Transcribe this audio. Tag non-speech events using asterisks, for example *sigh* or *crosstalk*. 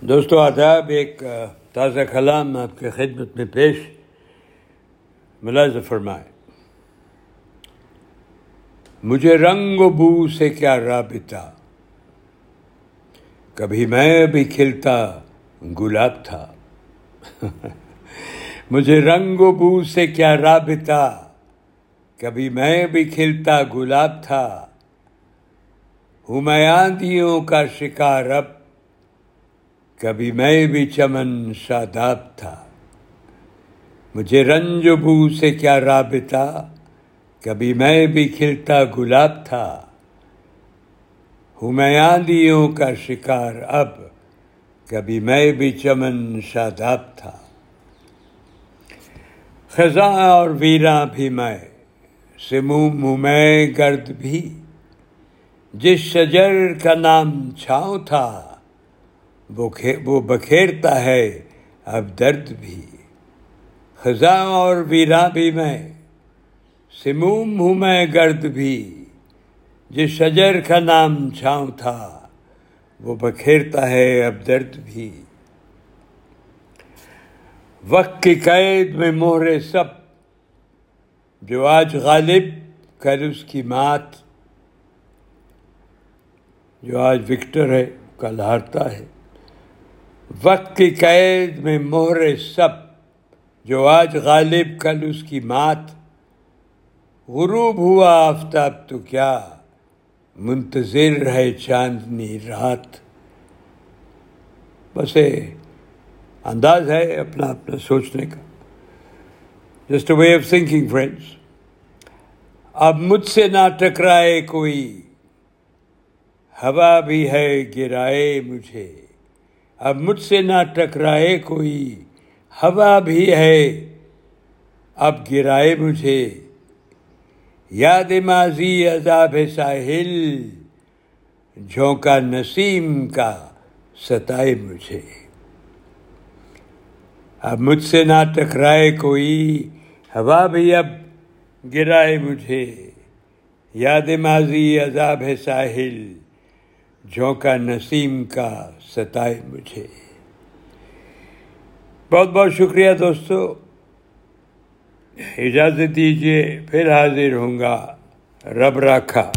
دوستو، آداب ایک تازہ کلام آپ کے خدمت میں پیش ملاحظہ فرمائے۔ مجھے رنگ و بو سے کیا رابطہ؟ کبھی میں بھی کھلتا گلاب تھا۔ *laughs* مجھے رنگ و بو سے کیا رابطہ؟ کبھی میں بھی کھلتا گلاب تھا۔ ہوں کا شکار اب کبھی میں بھی چمن شاداب تھا۔ مجھے رنج و بو سے کیا رابطہ؟ کبھی میں بھی کھلتا گلاب تھا۔ ہوں کا شکار اب کبھی میں بھی چمن شاداب تھا۔ خزاں اور ویراں بھی میں، سموم ہوں میں، گرد بھی۔ جس شجر کا نام چھاؤں تھا، وہ بکھیرتا ہے، اب درد بھی۔ خزاں اور ویراں بھی میں، سموم ہوں میں گرد بھی۔ جس شجر کا نام چھاؤں تھا، وہ بکھیرتا ہے، اب درد بھی۔ وقت کی قید میں مہرے سب، جو آج غالب، کل اس کی مات۔ جو آج وکٹر ہے، کل ہارتا ہے۔ وقت کی قید میں مہرے سب، جو آج غالب، کل اس کی مات۔ غروب ہوا آفتاب تو کیا، منتظر ہے چاندنی رات۔ بس انداز ہے اپنا اپنا سوچنے کا۔ Just way of thinking friends اب مجھ سے نہ ٹکرائے کوئی ہوا بھی ہے، گرائے مجھے۔ اب مجھ سے نہ ٹکرائے کوئی۔ ہوا بھی ہے، اب گرائے مجھے۔ یاد ماضی عذاب ساحل، جھونکا نسیم کا ستائے مجھے۔ اب مجھ سے نہ ٹکرائے کوئی۔ ہوا بھی اب گرائے مجھے۔ یاد ماضی عذاب ساحل۔ جھونکا نسیم کا ستائے مجھے۔ بہت بہت شکریہ دوستو۔ اجازت دیجیے پھر حاضر ہوں گا۔ رب رکھا